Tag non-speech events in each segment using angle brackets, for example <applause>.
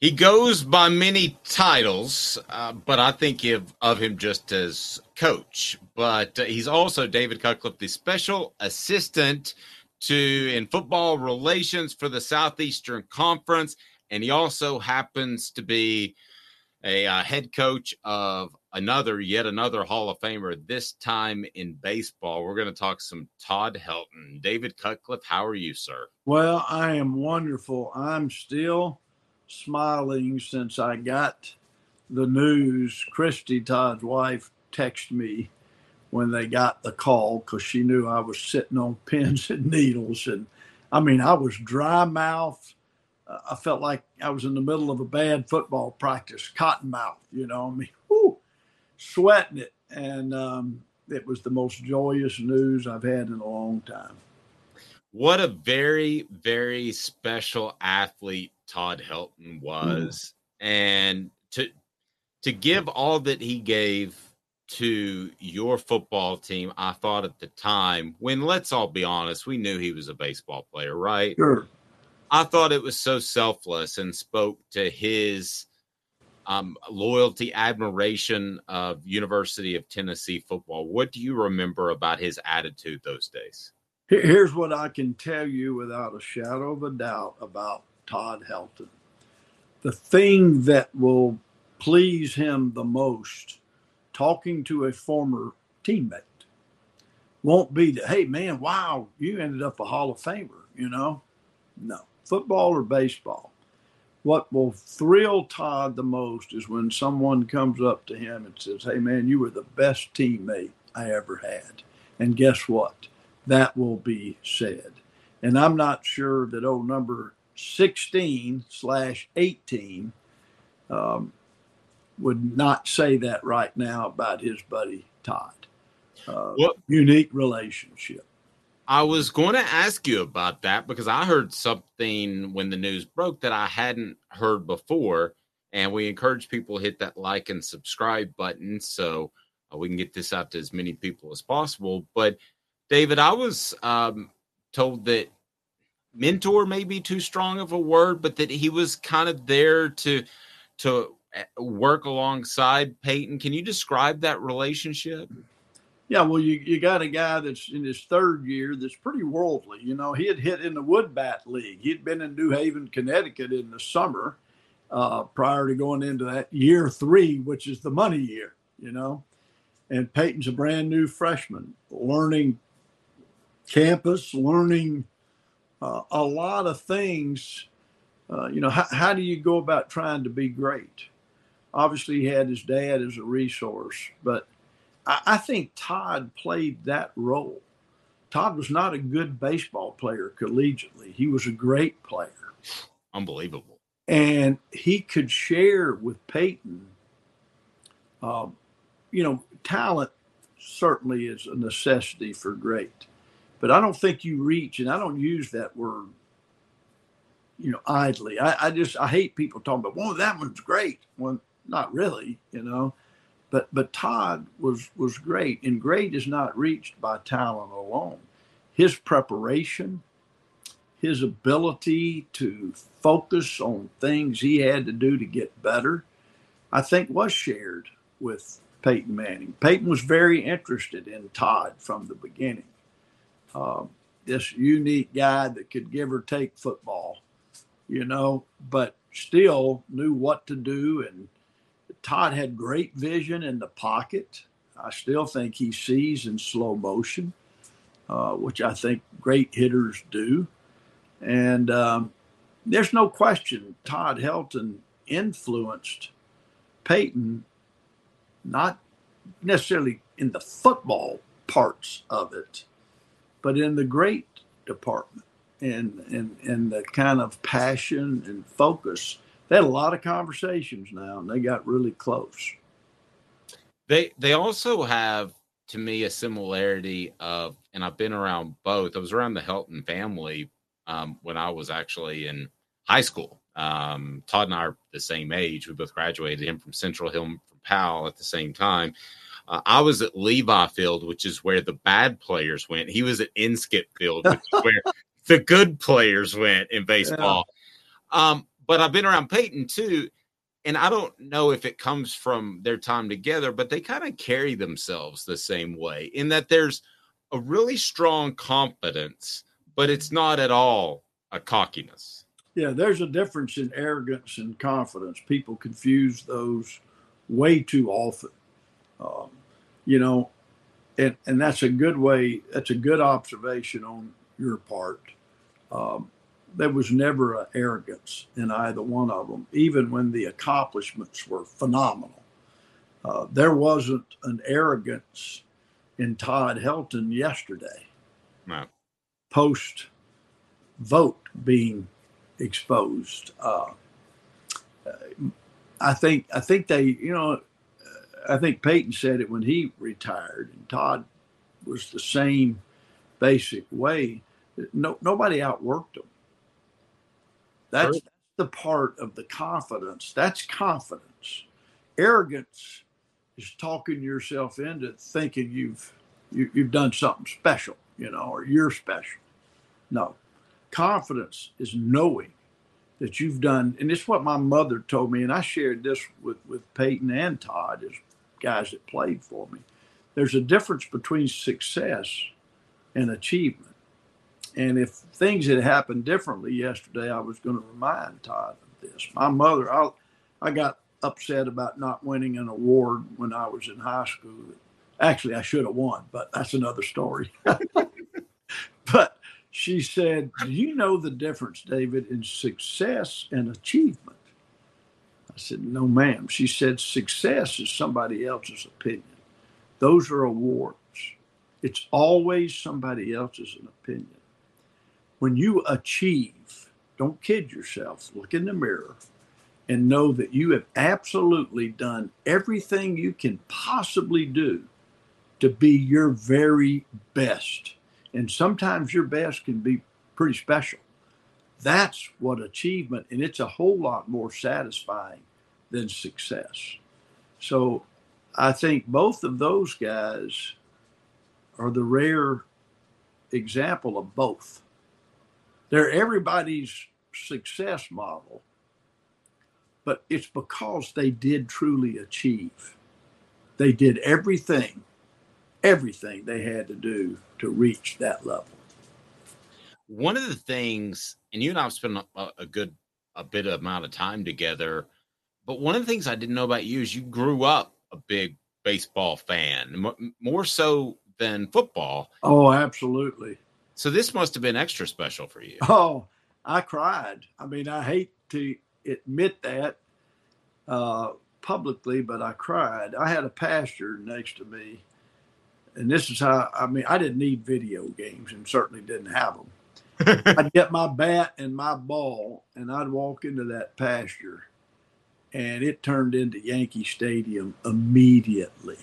He goes by many titles, uh, but I think of, of him just as coach. But uh, he's also David Cutcliffe, the special assistant to in football relations for the Southeastern Conference, and he also happens to be a uh, head coach of another, yet another Hall of Famer. This time in baseball, we're going to talk some Todd Helton. David Cutcliffe, how are you, sir? Well, I am wonderful. I'm still smiling since I got the news. Christy, Todd's wife, texted me when they got the call because she knew I was sitting on <laughs> pins and needles. And I mean, I was dry mouth. Uh, I felt like I was in the middle of a bad football practice, cotton mouth, you know, I mean, whoo, sweating it. And um, it was the most joyous news I've had in a long time. What a very, very special athlete Todd Helton was, mm. and to to give all that he gave to your football team, I thought at the time when let's all be honest, we knew he was a baseball player, right? Sure. I thought it was so selfless and spoke to his um, loyalty, admiration of University of Tennessee football. What do you remember about his attitude those days? Here's what I can tell you without a shadow of a doubt about Todd Helton. The thing that will please him the most, talking to a former teammate, won't be that, hey, man, wow, you ended up a Hall of Famer, you know? No, football or baseball. What will thrill Todd the most is when someone comes up to him and says, hey, man, you were the best teammate I ever had. And guess what? That will be said. And I'm not sure that old number 16 slash 18 um, would not say that right now about his buddy Todd. Uh, well, unique relationship. I was going to ask you about that because I heard something when the news broke that I hadn't heard before. And we encourage people to hit that like and subscribe button so uh, we can get this out to as many people as possible. But David, I was um, told that mentor may be too strong of a word, but that he was kind of there to to eh, work alongside Peyton. Can you describe that relationship? Yeah, well, you, you got a guy that's in his third year that's pretty worldly. You know, he had hit in the Wood Bat League. He'd been in New Haven, Connecticut in the summer uh, prior to going into that year three, which is the money year, you know. And Peyton's a brand new freshman, learning campus, learning uh, a lot of things Uh, you know, how, how do you go about trying to be great? Obviously, he had his dad as a resource, but I, I think Todd played that role. Todd was not a good baseball player collegiately. He was a great player. Unbelievable. And he could share with Peyton, um, you know, talent certainly is a necessity for great. But I don't think you reach, and I don't use that word, you know, idly. I, I just I hate people talking about, well, that one's great. Well, not really, you know. But but Todd was was great, and great is not reached by talent alone. His preparation, his ability to focus on things he had to do to get better, I think was shared with Peyton Manning. Peyton was very interested in Todd from the beginning. Um, this unique guy that could give or take football, you know, but still knew what to do. And Todd had great vision in the pocket. I still think he sees in slow motion, uh, which I think great hitters do. And um, there's no question Todd Helton influenced Peyton, not necessarily in the football parts of it, but in the great department and and and the kind of passion and focus. They had a lot of conversations now, and they got really close. They they also have to me a similarity of, and I've been around both. I was around the Helton family um, when I was actually in high school. Um, Todd and I are the same age. We both graduated. Him from Central, Hill from Powell at the same time. Uh, I was at Levi Field, which is where the bad players went. He was at Inskip Field, which is where <laughs> the good players went in baseball. Yeah. Um, but I've been around Peyton too, and I don't know if it comes from their time together, but they kind of carry themselves the same way in that there's a really strong confidence, but it's not at all a cockiness. Yeah, there's a difference in arrogance and confidence. People confuse those way too often. Um, you know, and and that's a good way. That's a good observation on your part. Um, there was never an arrogance in either one of them, even when the accomplishments were phenomenal. Uh, there wasn't an arrogance in Todd Helton yesterday. No. Post vote being exposed. Uh, I think I think they you know I think Peyton said it when he retired, and Todd was the same basic way. No, nobody outworked him. That's, that's the part of the confidence. That's confidence. Arrogance is talking yourself into thinking you've you, have you have done something special, you know, or you're special. No, confidence is knowing that you've done, and it's what my mother told me, and I shared this with with Peyton and Todd. Is guys that played for me. There's a difference between success and achievement. And if things had happened differently yesterday, I was going to remind Todd of this. My mother, I, I got upset about not winning an award when I was in high school. Actually, I should have won, but that's another story. <laughs> but she said, Do you know the difference, David, in success and achievement? I said, No, ma'am. She said, Success is somebody else's opinion. Those are awards. It's always somebody else's opinion. When you achieve, don't kid yourself. Look in the mirror and know that you have absolutely done everything you can possibly do to be your very best. And sometimes your best can be pretty special. That's what achievement, and it's a whole lot more satisfying than success. So I think both of those guys are the rare example of both. They're everybody's success model, but it's because they did truly achieve. They did everything, everything they had to do to reach that level one of the things, and you and I've spent a, a good a bit amount of time together, but one of the things I didn't know about you is you grew up a big baseball fan, more so than football. Oh, absolutely. So this must have been extra special for you. Oh, I cried. I mean, I hate to admit that uh, publicly, but I cried. I had a pastor next to me, and this is how I mean, I didn't need video games and certainly didn't have them. <laughs> I'd get my bat and my ball, and I'd walk into that pasture, and it turned into Yankee Stadium immediately.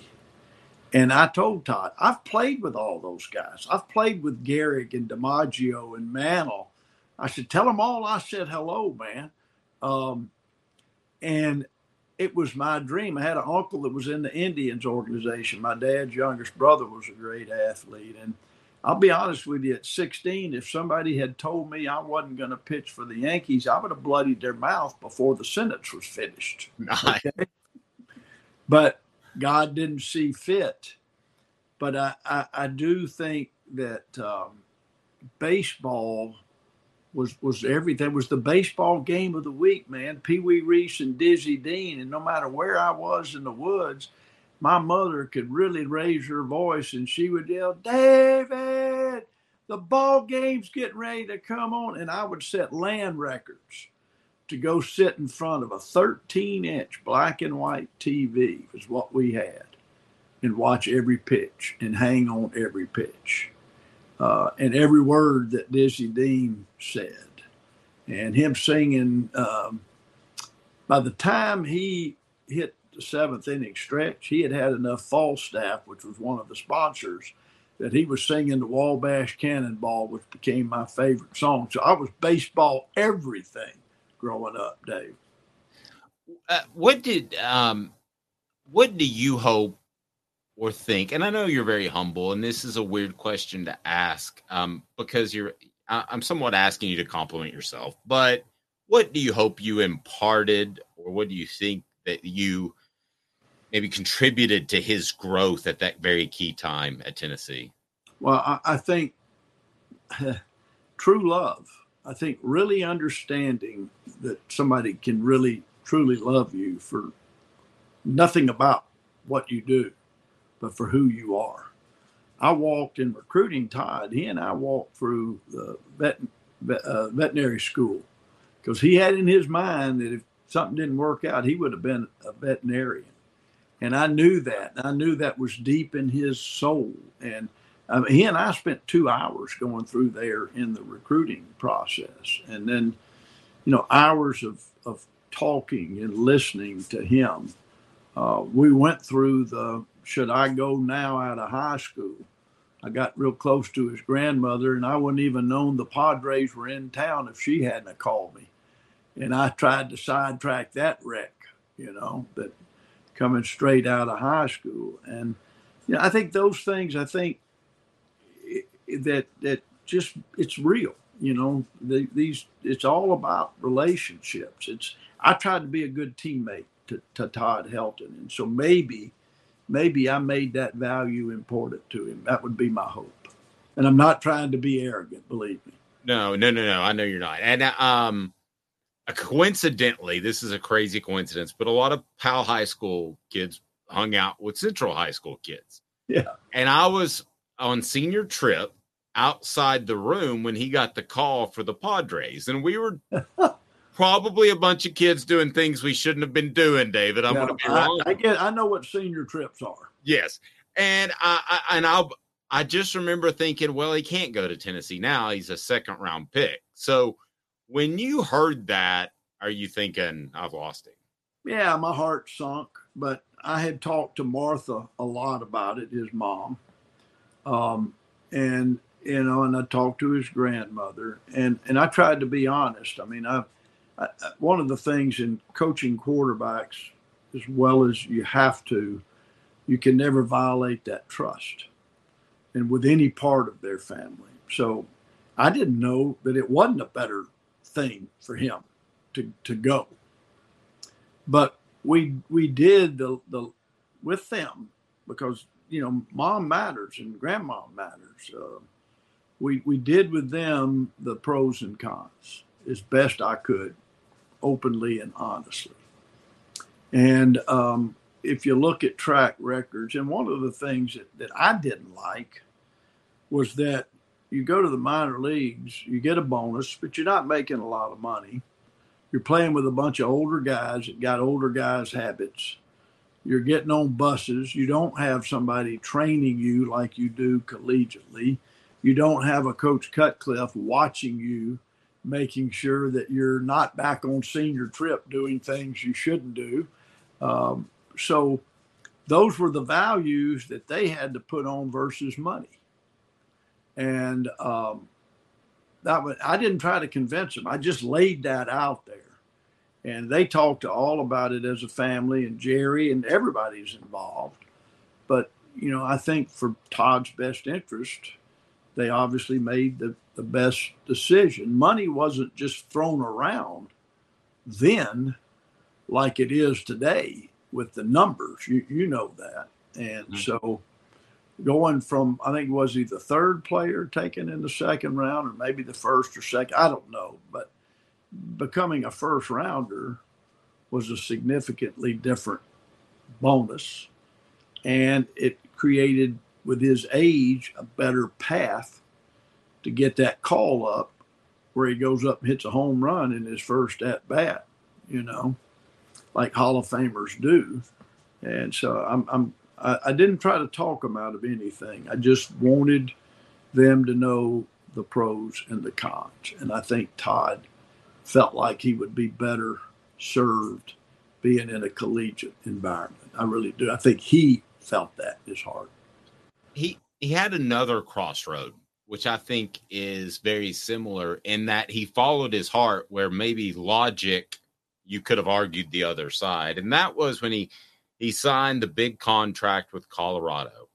And I told Todd, I've played with all those guys. I've played with Gehrig and DiMaggio and Mantle. I said, tell them all I said hello, man. Um, and it was my dream. I had an uncle that was in the Indians organization. My dad's youngest brother was a great athlete. And I'll be honest with you, at 16, if somebody had told me I wasn't going to pitch for the Yankees, I would have bloodied their mouth before the sentence was finished. <laughs> Nice. Okay? But God didn't see fit. But I, I, I do think that um, baseball was was everything. It was the baseball game of the week, man. Pee Wee Reese and Dizzy Dean, and no matter where I was in the woods, my mother could really raise her voice and she would yell, "David, the ball game's getting ready to come on," and I would set land records to go sit in front of a 13 inch black and white TV was what we had and watch every pitch and hang on every pitch uh, and every word that Dizzy Dean said, and him singing. Um, by the time he hit the seventh inning stretch, he had had enough Falstaff, which was one of the sponsors, that he was singing the Wabash Cannonball, which became my favorite song. So I was baseball everything growing up, Dave. Uh, what did um, what do you hope or think? And I know you're very humble, and this is a weird question to ask um, because you're. I, I'm somewhat asking you to compliment yourself, but what do you hope you imparted, or what do you think that you maybe contributed to his growth at that very key time at Tennessee? Well, I, I think <laughs> true love. I think really understanding that somebody can really truly love you for nothing about what you do but for who you are. I walked in recruiting Todd. He and I walked through the vet, uh, veterinary school because he had in his mind that if something didn't work out, he would have been a veterinarian. And I knew that. I knew that was deep in his soul. And mean, he and I spent two hours going through there in the recruiting process. And then, you know, hours of, of talking and listening to him. Uh, we went through the should I go now out of high school? I got real close to his grandmother, and I wouldn't even known the Padres were in town if she hadn't called me. And I tried to sidetrack that wreck, you know, that coming straight out of high school. And you know, I think those things. I think that that just it's real. You know, the, these it's all about relationships. It's I tried to be a good teammate to, to Todd Helton, and so maybe maybe I made that value important to him. That would be my hope. And I'm not trying to be arrogant, believe me. No, no, no, no. I know you're not. And um, coincidentally, this is a crazy coincidence, but a lot of Powell High School kids hung out with Central High School kids. Yeah. And I was on senior trip outside the room when he got the call for the Padres, and we were <laughs> probably a bunch of kids doing things we shouldn't have been doing, David. I'm going to be wrong. I, I, get. I know what senior trips are. Yes, and I, I and I I just remember thinking, well, he can't go to Tennessee now. He's a second round pick. So when you heard that, are you thinking I've lost him? Yeah, my heart sunk. But I had talked to Martha a lot about it, his mom, um, and you know, and I talked to his grandmother, and and I tried to be honest. I mean, I one of the things in coaching quarterbacks, as well as you have to, you can never violate that trust and with any part of their family. So I didn't know that it wasn't a better thing for him to, to go. But we we did the, the with them because you know mom matters and grandma matters. Uh, we we did with them the pros and cons as best I could openly and honestly. And um, if you look at track records, and one of the things that, that I didn't like was that you go to the minor leagues, you get a bonus, but you're not making a lot of money. You're playing with a bunch of older guys that got older guys' habits. You're getting on buses. You don't have somebody training you like you do collegiately. You don't have a Coach Cutcliffe watching you, making sure that you're not back on senior trip doing things you shouldn't do. Um, so those were the values that they had to put on versus money. And um, that was, I didn't try to convince them. I just laid that out there. And they talked all about it as a family, and Jerry and everybody's involved. But, you know, I think for Todd's best interest, they obviously made the, the best decision. Money wasn't just thrown around then like it is today with the numbers. You, you know that. And mm-hmm. so going from I think was he the third player taken in the second round or maybe the first or second? I don't know but becoming a first rounder was a significantly different bonus and it created with his age a better path to get that call up where he goes up and hits a home run in his first at bat you know like Hall of Famers do. And so I'm, I'm I, I didn't try to talk them out of anything. I just wanted them to know the pros and the cons. And I think Todd felt like he would be better served being in a collegiate environment. I really do. I think he felt that in his heart. He he had another crossroad, which I think is very similar in that he followed his heart where maybe logic you could have argued the other side. And that was when he he signed the big contract with Colorado.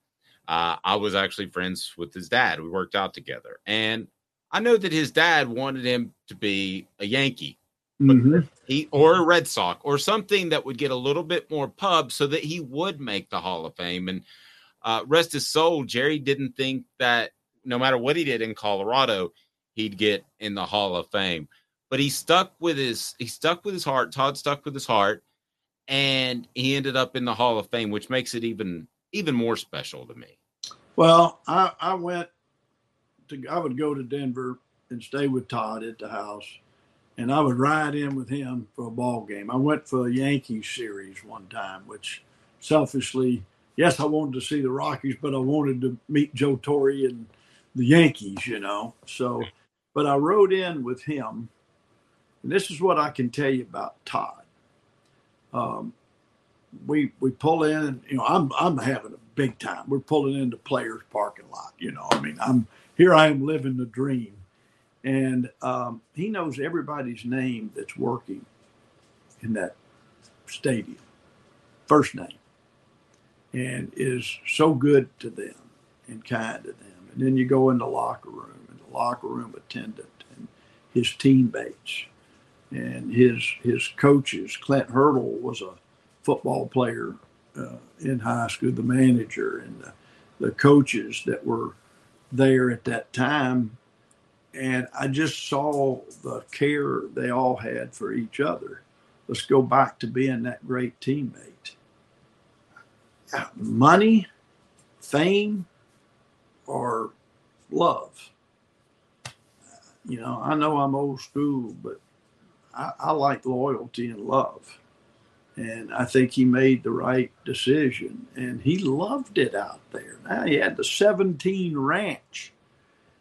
Uh, I was actually friends with his dad. We worked out together. And I know that his dad wanted him to be a Yankee mm-hmm. he, or a Red Sox or something that would get a little bit more pub so that he would make the Hall of Fame. And uh, rest his soul, Jerry didn't think that no matter what he did in Colorado, he'd get in the Hall of Fame. But he stuck with his he stuck with his heart. Todd stuck with his heart and he ended up in the Hall of Fame, which makes it even even more special to me. Well, I, I went to I would go to Denver and stay with Todd at the house, and I would ride in with him for a ball game. I went for a Yankees series one time, which selfishly, yes, I wanted to see the Rockies, but I wanted to meet Joe Torre and the Yankees, you know. So, but I rode in with him, and this is what I can tell you about Todd um, we we pull in. You know, I'm I'm having a big time. We're pulling into players' parking lot. You know, I mean, I'm here. I am living the dream, and um, he knows everybody's name that's working in that stadium, first name, and is so good to them and kind to them. And then you go in the locker room, and the locker room attendant and his teammates and his his coaches. Clint Hurdle was a football player uh, in high school, the manager, and the, the coaches that were there at that time. And I just saw the care they all had for each other. Let's go back to being that great teammate. Money, fame, or love. You know, I know I'm old school, but I, I like loyalty and love. And I think he made the right decision. And he loved it out there. Now he had the 17 ranch.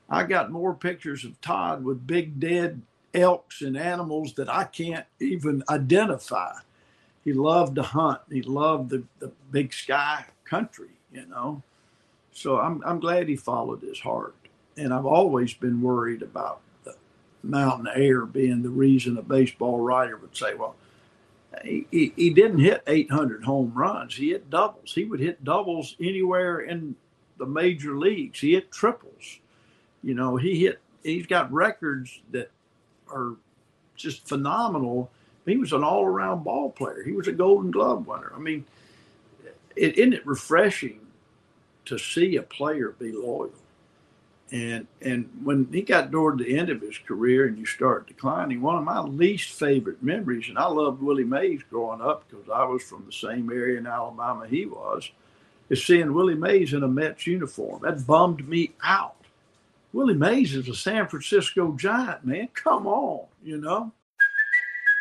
I got more pictures of Todd with big dead elks and animals that I can't even identify. He loved to hunt. He loved the, the big sky country, you know. So I'm, I'm glad he followed his heart. And I've always been worried about mountain air being the reason a baseball writer would say, well, he, he, didn't hit 800 home runs. He hit doubles. He would hit doubles anywhere in the major leagues. He hit triples. You know, he hit, he's got records that are just phenomenal. He was an all around ball player. He was a golden glove winner. I mean, it, isn't it refreshing to see a player be loyal? And and when he got toward the end of his career and you start declining, one of my least favorite memories, and I loved Willie Mays growing up because I was from the same area in Alabama he was, is seeing Willie Mays in a Mets uniform. That bummed me out. Willie Mays is a San Francisco Giant, man. Come on, you know.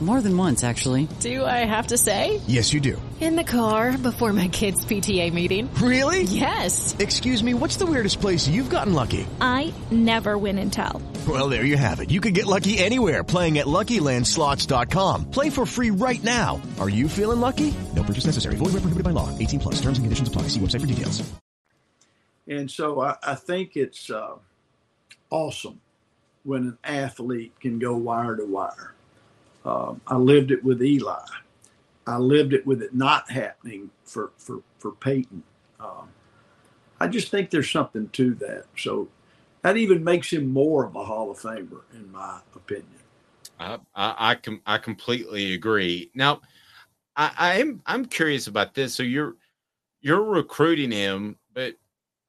More than once, actually. Do I have to say? Yes, you do. In the car before my kids' PTA meeting. Really? Yes. Excuse me, what's the weirdest place you've gotten lucky? I never win and tell. Well, there you have it. You can get lucky anywhere playing at LuckyLandSlots.com. Play for free right now. Are you feeling lucky? No purchase necessary. Void where prohibited by law. 18 plus. Terms and conditions apply. See website for details. And so I, I think it's uh, awesome when an athlete can go wire to wire. Um, I lived it with Eli. I lived it with it not happening for for for Peyton. Um, I just think there's something to that. So that even makes him more of a Hall of Famer, in my opinion. I I, I, com- I completely agree. Now, I, I'm I'm curious about this. So you're you're recruiting him, but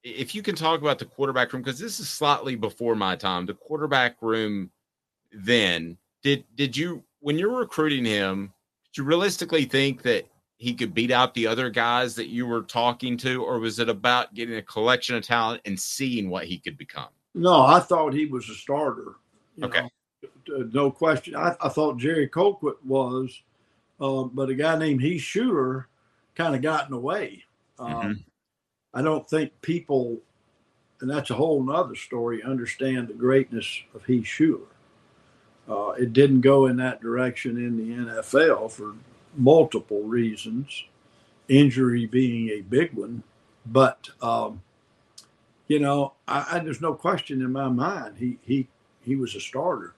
if you can talk about the quarterback room because this is slightly before my time. The quarterback room then did did you when you're recruiting him, did you realistically think that he could beat out the other guys that you were talking to, or was it about getting a collection of talent and seeing what he could become? No, I thought he was a starter. Okay. Know, no question. I, I, thought Jerry Colquitt was, uh, but a guy named Heath Shuler kind of got in the way. Um, mm-hmm. I don't think people, and that's a whole nother story, understand the greatness of Heath Shuler. Uh, it didn't go in that direction in the NFL for multiple reasons, injury being a big one. But um, you know, I, I, there's no question in my mind he he he was a starter.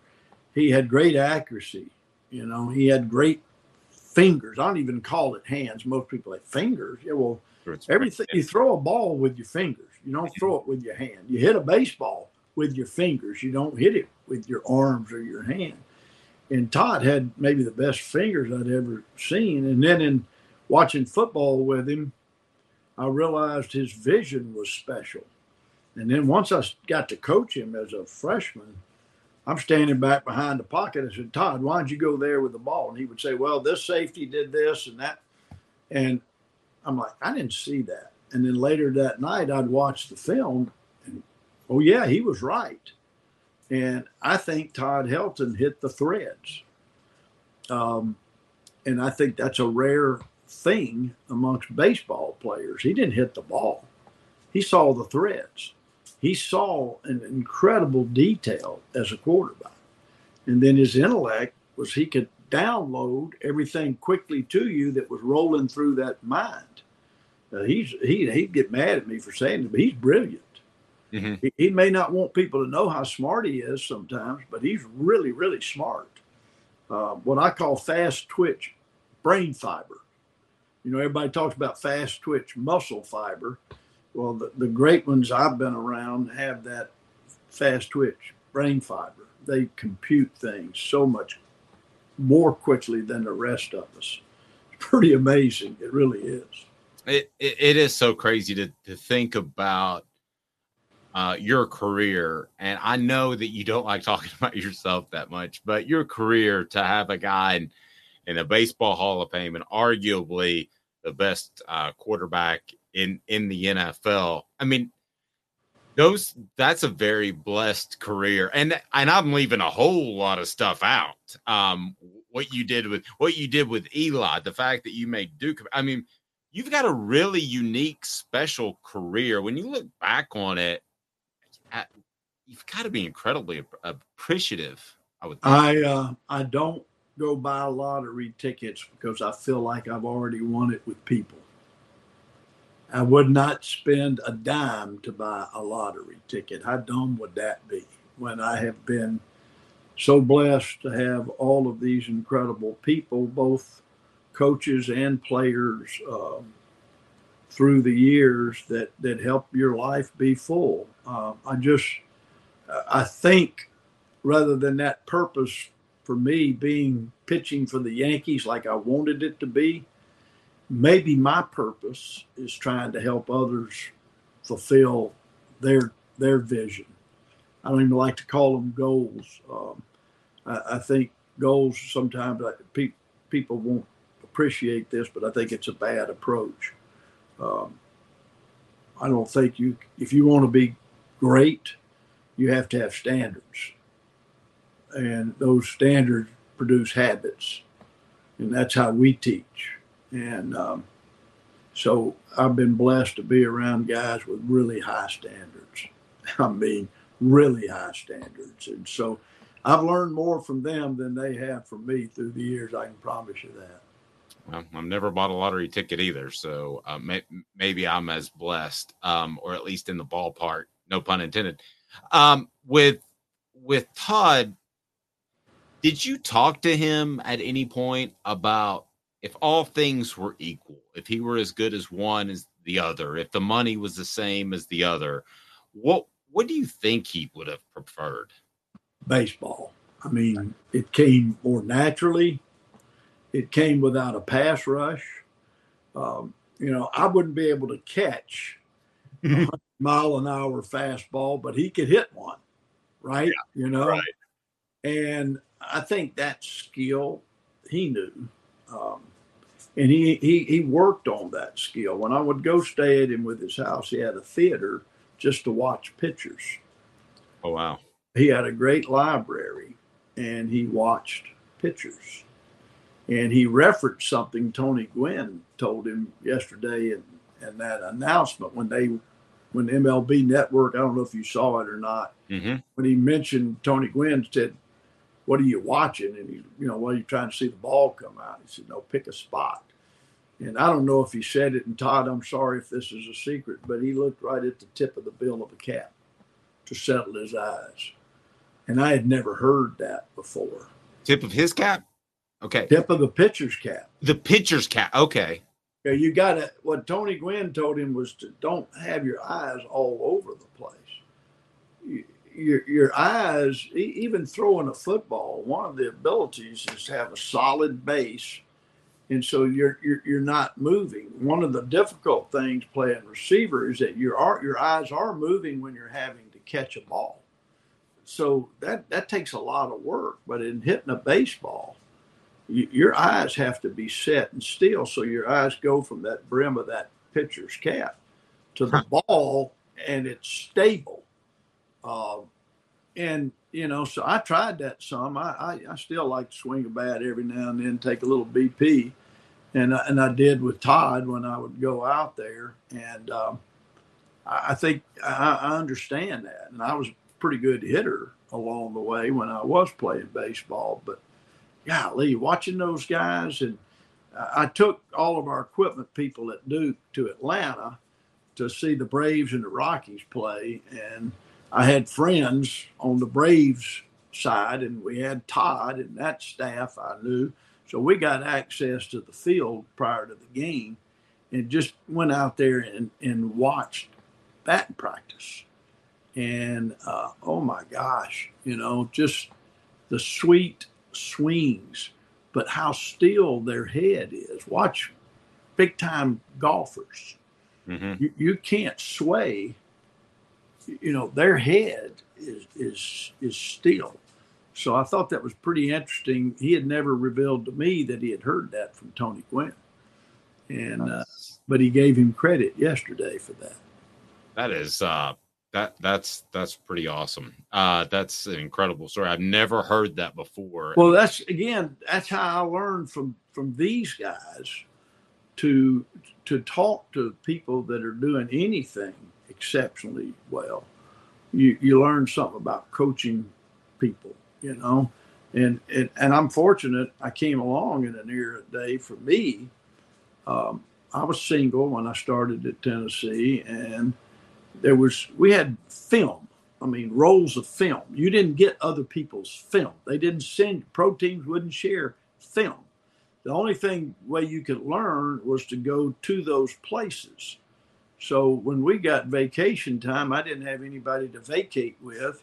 He had great accuracy. You know, he had great fingers. I don't even call it hands. Most people have fingers. Yeah, well, everything you throw a ball with your fingers. You don't throw it with your hand. You hit a baseball with your fingers. You don't hit it with your arms or your hand. And Todd had maybe the best fingers I'd ever seen. And then in watching football with him, I realized his vision was special. And then once I got to coach him as a freshman, I'm standing back behind the pocket. I said, Todd, why don't you go there with the ball? And he would say, Well, this safety did this and that. And I'm like, I didn't see that. And then later that night, I'd watch the film oh, yeah, he was right. And I think Todd Helton hit the threads. Um, and I think that's a rare thing amongst baseball players. He didn't hit the ball, he saw the threads. He saw an incredible detail as a quarterback. And then his intellect was he could download everything quickly to you that was rolling through that mind. Uh, he's he he'd get mad at me for saying it, but he's brilliant. Mm-hmm. He, he, may not want people to know how smart he is sometimes, but he's really, really smart. Uh, what I call fast twitch brain fiber. You know, everybody talks about fast twitch muscle fiber. Well, the, the great ones I've been around have that fast twitch brain fiber. They compute things so much more quickly than the rest of us. It's pretty amazing. It really is. It, it, it is so crazy to, to think about uh, your career, and I know that you don't like talking <laughs> about yourself that much, but your career to have a guy in, in the Baseball Hall of Fame and arguably the best uh, quarterback in in the NFL. I mean, those that's a very blessed career, and and I'm leaving a whole lot of stuff out. Um, what you did with what you did with Eli, the fact that you made Duke. I mean, you've got a really unique, special career. When you look back on it, you've got to be incredibly appreciative. I would. Think. I uh, I don't go buy lottery tickets because I feel like I've already won it with people. I would not spend a dime to buy a lottery ticket. How dumb would that be? When I have been so blessed to have all of these incredible people, both coaches and players, um, through the years that that help your life be full. Uh, I just, I think, rather than that purpose for me being pitching for the Yankees like I wanted it to be, maybe my purpose is trying to help others fulfill their their vision. I don't even like to call them goals. Um, I, I, think goals sometimes pe- people won't appreciate this, but I think it's a bad approach. Um, I don't think you, if you want to be great, you have to have standards. And those standards produce habits. And that's how we teach. And um, so I've been blessed to be around guys with really high standards. <laughs> I mean, really high standards. And so I've learned more from them than they have from me through the years. I can promise you that. Well, I've never bought a lottery ticket either, so uh, may, maybe I'm as blessed, um, or at least in the ballpark. No pun intended. Um, with with Todd, did you talk to him at any point about if all things were equal, if he were as good as one as the other, if the money was the same as the other, what what do you think he would have preferred? Baseball. I mean, it came more naturally. It came without a pass rush. Um, you know, I wouldn't be able to catch mile an hour fastball, but he could hit one, right? Yeah, you know, right. and I think that skill he knew. Um, and he, he he worked on that skill. When I would go stay at him with his house, he had a theater just to watch pictures. Oh wow! He had a great library, and he watched pictures. And he referenced something Tony Gwynn told him yesterday in, in that announcement when they when MLB Network. I don't know if you saw it or not. Mm-hmm. When he mentioned Tony Gwynn said what are you watching? And he, you know, what are you trying to see the ball come out? He said, no, pick a spot. And I don't know if he said it, and Todd, I'm sorry if this is a secret, but he looked right at the tip of the bill of a cap to settle his eyes. And I had never heard that before. Tip of his cap? Okay. Tip of the pitcher's cap. The pitcher's cap. Okay. Yeah, you got to, what Tony Gwynn told him was to don't have your eyes all over the place. You, your your eyes, even throwing a football, one of the abilities is to have a solid base, and so you're you're, you're not moving. One of the difficult things playing receiver is that your your eyes are moving when you're having to catch a ball. So that that takes a lot of work. But in hitting a baseball, you, your eyes have to be set and still, so your eyes go from that brim of that pitcher's cap to the ball, and it's stable. Uh, and you know, so I tried that some. I, I, I still like to swing a bat every now and then, take a little BP, and and I did with Todd when I would go out there, and um, I, I think I, I understand that, and I was a pretty good hitter along the way when I was playing baseball, but golly, watching those guys, and I took all of our equipment people at Duke to Atlanta to see the Braves and the Rockies play, and I had friends on the Braves side, and we had Todd and that staff I knew. So we got access to the field prior to the game and just went out there and, and watched bat practice. And uh, oh my gosh, you know, just the sweet swings, but how still their head is. Watch big time golfers. Mm-hmm. You, you can't sway you know, their head is is is still. So I thought that was pretty interesting. He had never revealed to me that he had heard that from Tony Gwynn, and uh, but he gave him credit yesterday for that. That is uh, that that's that's pretty awesome. Uh, that's an incredible story. I've never heard that before. Well, that's again, that's how I learned from from these guys to to talk to people that are doing anything exceptionally well. You you learn something about coaching people, you know. And, and and I'm fortunate I came along in an era day for me. Um, I was single when I started at Tennessee, and there was we had film. I mean, rolls of film. You didn't get other people's film. They didn't send pro teams wouldn't share film. The only thing way you could learn was to go to those places. So when we got vacation time, I didn't have anybody to vacate with.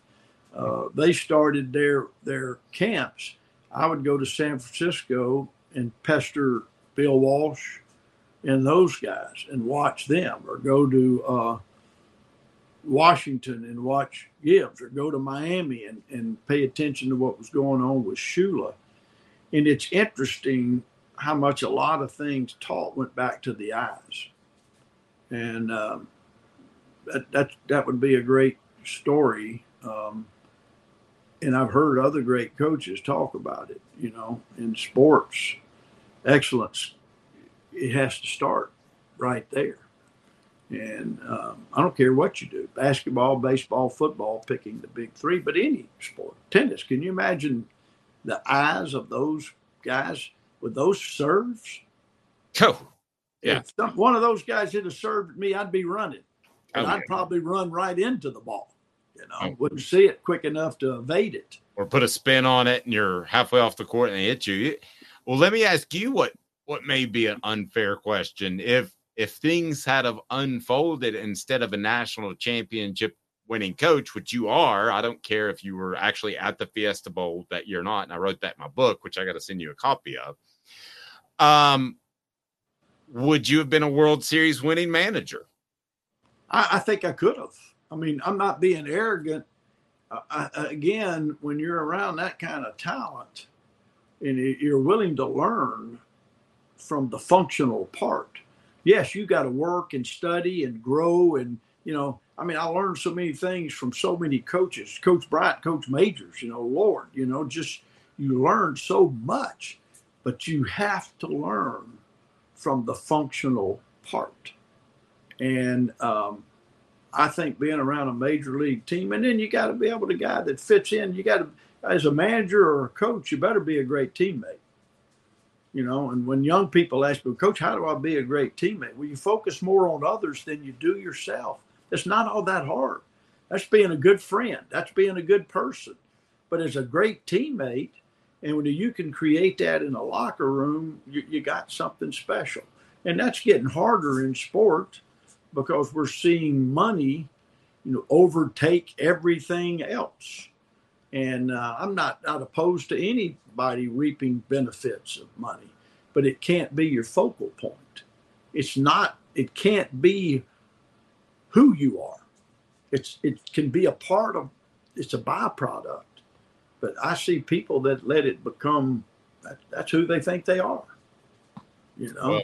Uh, they started their their camps. I would go to San Francisco and pester Bill Walsh and those guys and watch them, or go to uh, Washington and watch Gibbs, or go to Miami and, and pay attention to what was going on with Shula. And it's interesting how much a lot of things taught went back to the eyes. And um, that, that, that would be a great story. Um, and I've heard other great coaches talk about it, you know, in sports, excellence, it has to start right there. And um, I don't care what you do basketball, baseball, football, picking the big three, but any sport. Tennis, can you imagine the eyes of those guys with those serves? Oh, yeah. If some, one of those guys hit a serve at me, I'd be running. And Oh, I'd yeah. probably run right into the ball. You know, Oh. wouldn't see it quick enough to evade it. or put a spin on it and you're halfway off the court and they hit you. Well, let me ask you what what may be an unfair question. If if things had have unfolded instead of a national championship winning coach, which you are, I don't care if you were actually at the Fiesta Bowl that you're not, and I wrote that in my book, which I got to send you a copy of. Um, would you have been a World Series winning manager? I, I think I could have. I mean, I'm not being arrogant. I, again, when you're around that kind of talent and you're willing to learn from the functional part, yes, you got to work and study and grow. And, you know, I mean, I learned so many things from so many coaches, Coach Bryant, Coach Majors, you know, Lord, you know, just you learn so much, but you have to learn from the functional part. And um, I think being around a major league team, and then you got to be able to guy that fits in. You got to, as a manager or a coach, you better be a great teammate. You know, and when young people ask me, Coach, how do I be a great teammate? Well, you focus more on others than you do yourself. It's not all that hard. That's being a good friend. That's being a good person. But as a great teammate, and when you can create that in a locker room, you, you got something special. And that's getting harder in sport because we're seeing money, you know, overtake everything else. And uh, I'm not not opposed to anybody reaping benefits of money, but it can't be your focal point. It's not. It can't be who you are. It's it can be a part of. It's a byproduct. But I see people that let it become. That, that's who they think they are. You know.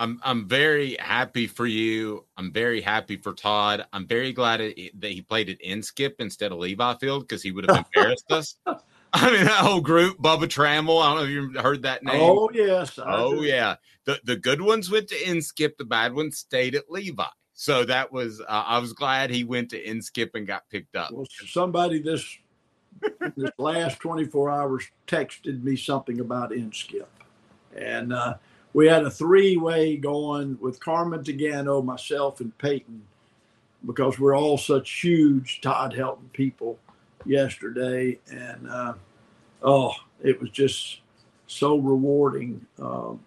I'm I'm very happy for you. I'm very happy for Todd. I'm very glad it, that he played at Inskip instead of Levi Field because he would have embarrassed us. <laughs> I mean, that whole group, Bubba Trammell. I don't know if you heard that name. Oh yes. I Oh do. yeah. The the good ones went to Inskip. The bad ones stayed at Levi. So that was uh, I was glad he went to Inskip and got picked up. Well, somebody this this last 24 hours texted me something about Inskip, and uh, we had a three-way going with Carmen Tegano, myself, and Peyton, because we're all such huge Todd Helton people yesterday, and uh, oh, it was just so rewarding um,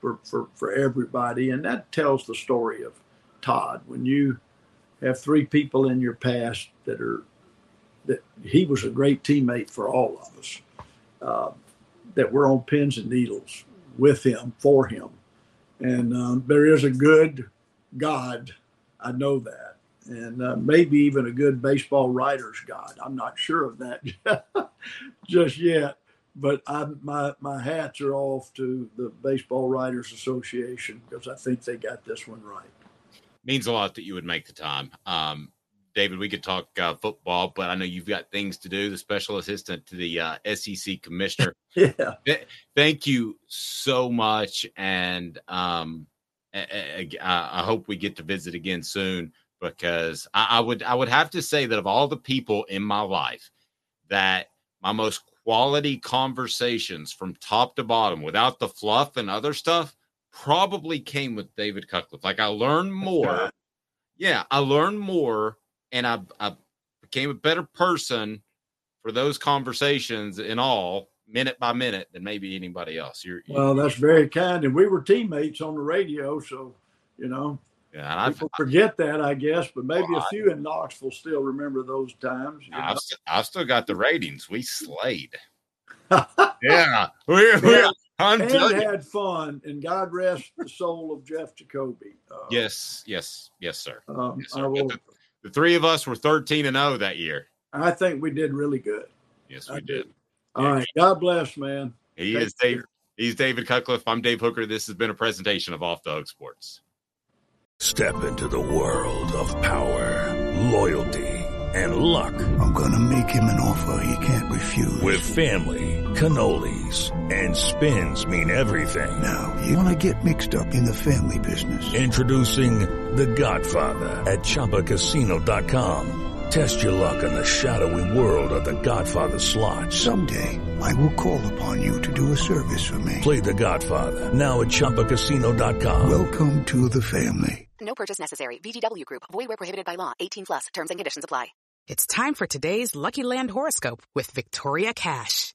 for, for for everybody, and that tells the story of Todd. When you have three people in your past that are that he was a great teammate for all of us. Uh, that we're on pins and needles with him for him, and um, there is a good God. I know that, and uh, maybe even a good baseball writer's God. I'm not sure of that <laughs> just yet, but I, my my hats are off to the Baseball Writers Association because I think they got this one right. means a lot that you would make the time. Um, David, we could talk uh, football, but I know you've got things to do. The special assistant to the uh, SEC commissioner. <laughs> yeah. Th- thank you so much, and um, I, I, I hope we get to visit again soon because I, I would I would have to say that of all the people in my life, that my most quality conversations from top to bottom, without the fluff and other stuff, probably came with David Cutcliffe. Like I learned more. Yeah, I learned more and I, I became a better person for those conversations in all minute by minute than maybe anybody else. You're, you're Well, that's very kind. And we were teammates on the radio. So, you know, yeah, and people forget that, I guess, but maybe a few in Knoxville still remember those times. I've, st- I've still got the ratings. We slayed. <laughs> yeah, we, we, Yeah. I'm and had fun. And God rest the soul of Jeff Jacoby. Uh, Yes, yes, yes, sir. um, Yes, I, will, The, the three of us were 13 and 0 that year. I think we did really good. Yes, I we did. All right. God bless, man. He Take is Dave. He's David Cutcliffe. I'm Dave Hooker. This has been a presentation of Off the Hook Sports. Step into the world of power, loyalty, and luck. I'm gonna make him an offer he can't refuse. With family, cannolis, and spins mean everything. Now, you wanna get mixed up in the family business. Introducing The Godfather at ChumbaCasino.com. Test your luck in the shadowy world of The Godfather slot. Someday, I will call upon you to do a service for me. Play The Godfather now at ChumbaCasino.com. Welcome to the family. No purchase necessary. VGW Group. Void where prohibited by law. 18 plus. Terms and conditions apply. It's time for today's Lucky Land horoscope with Victoria Cash.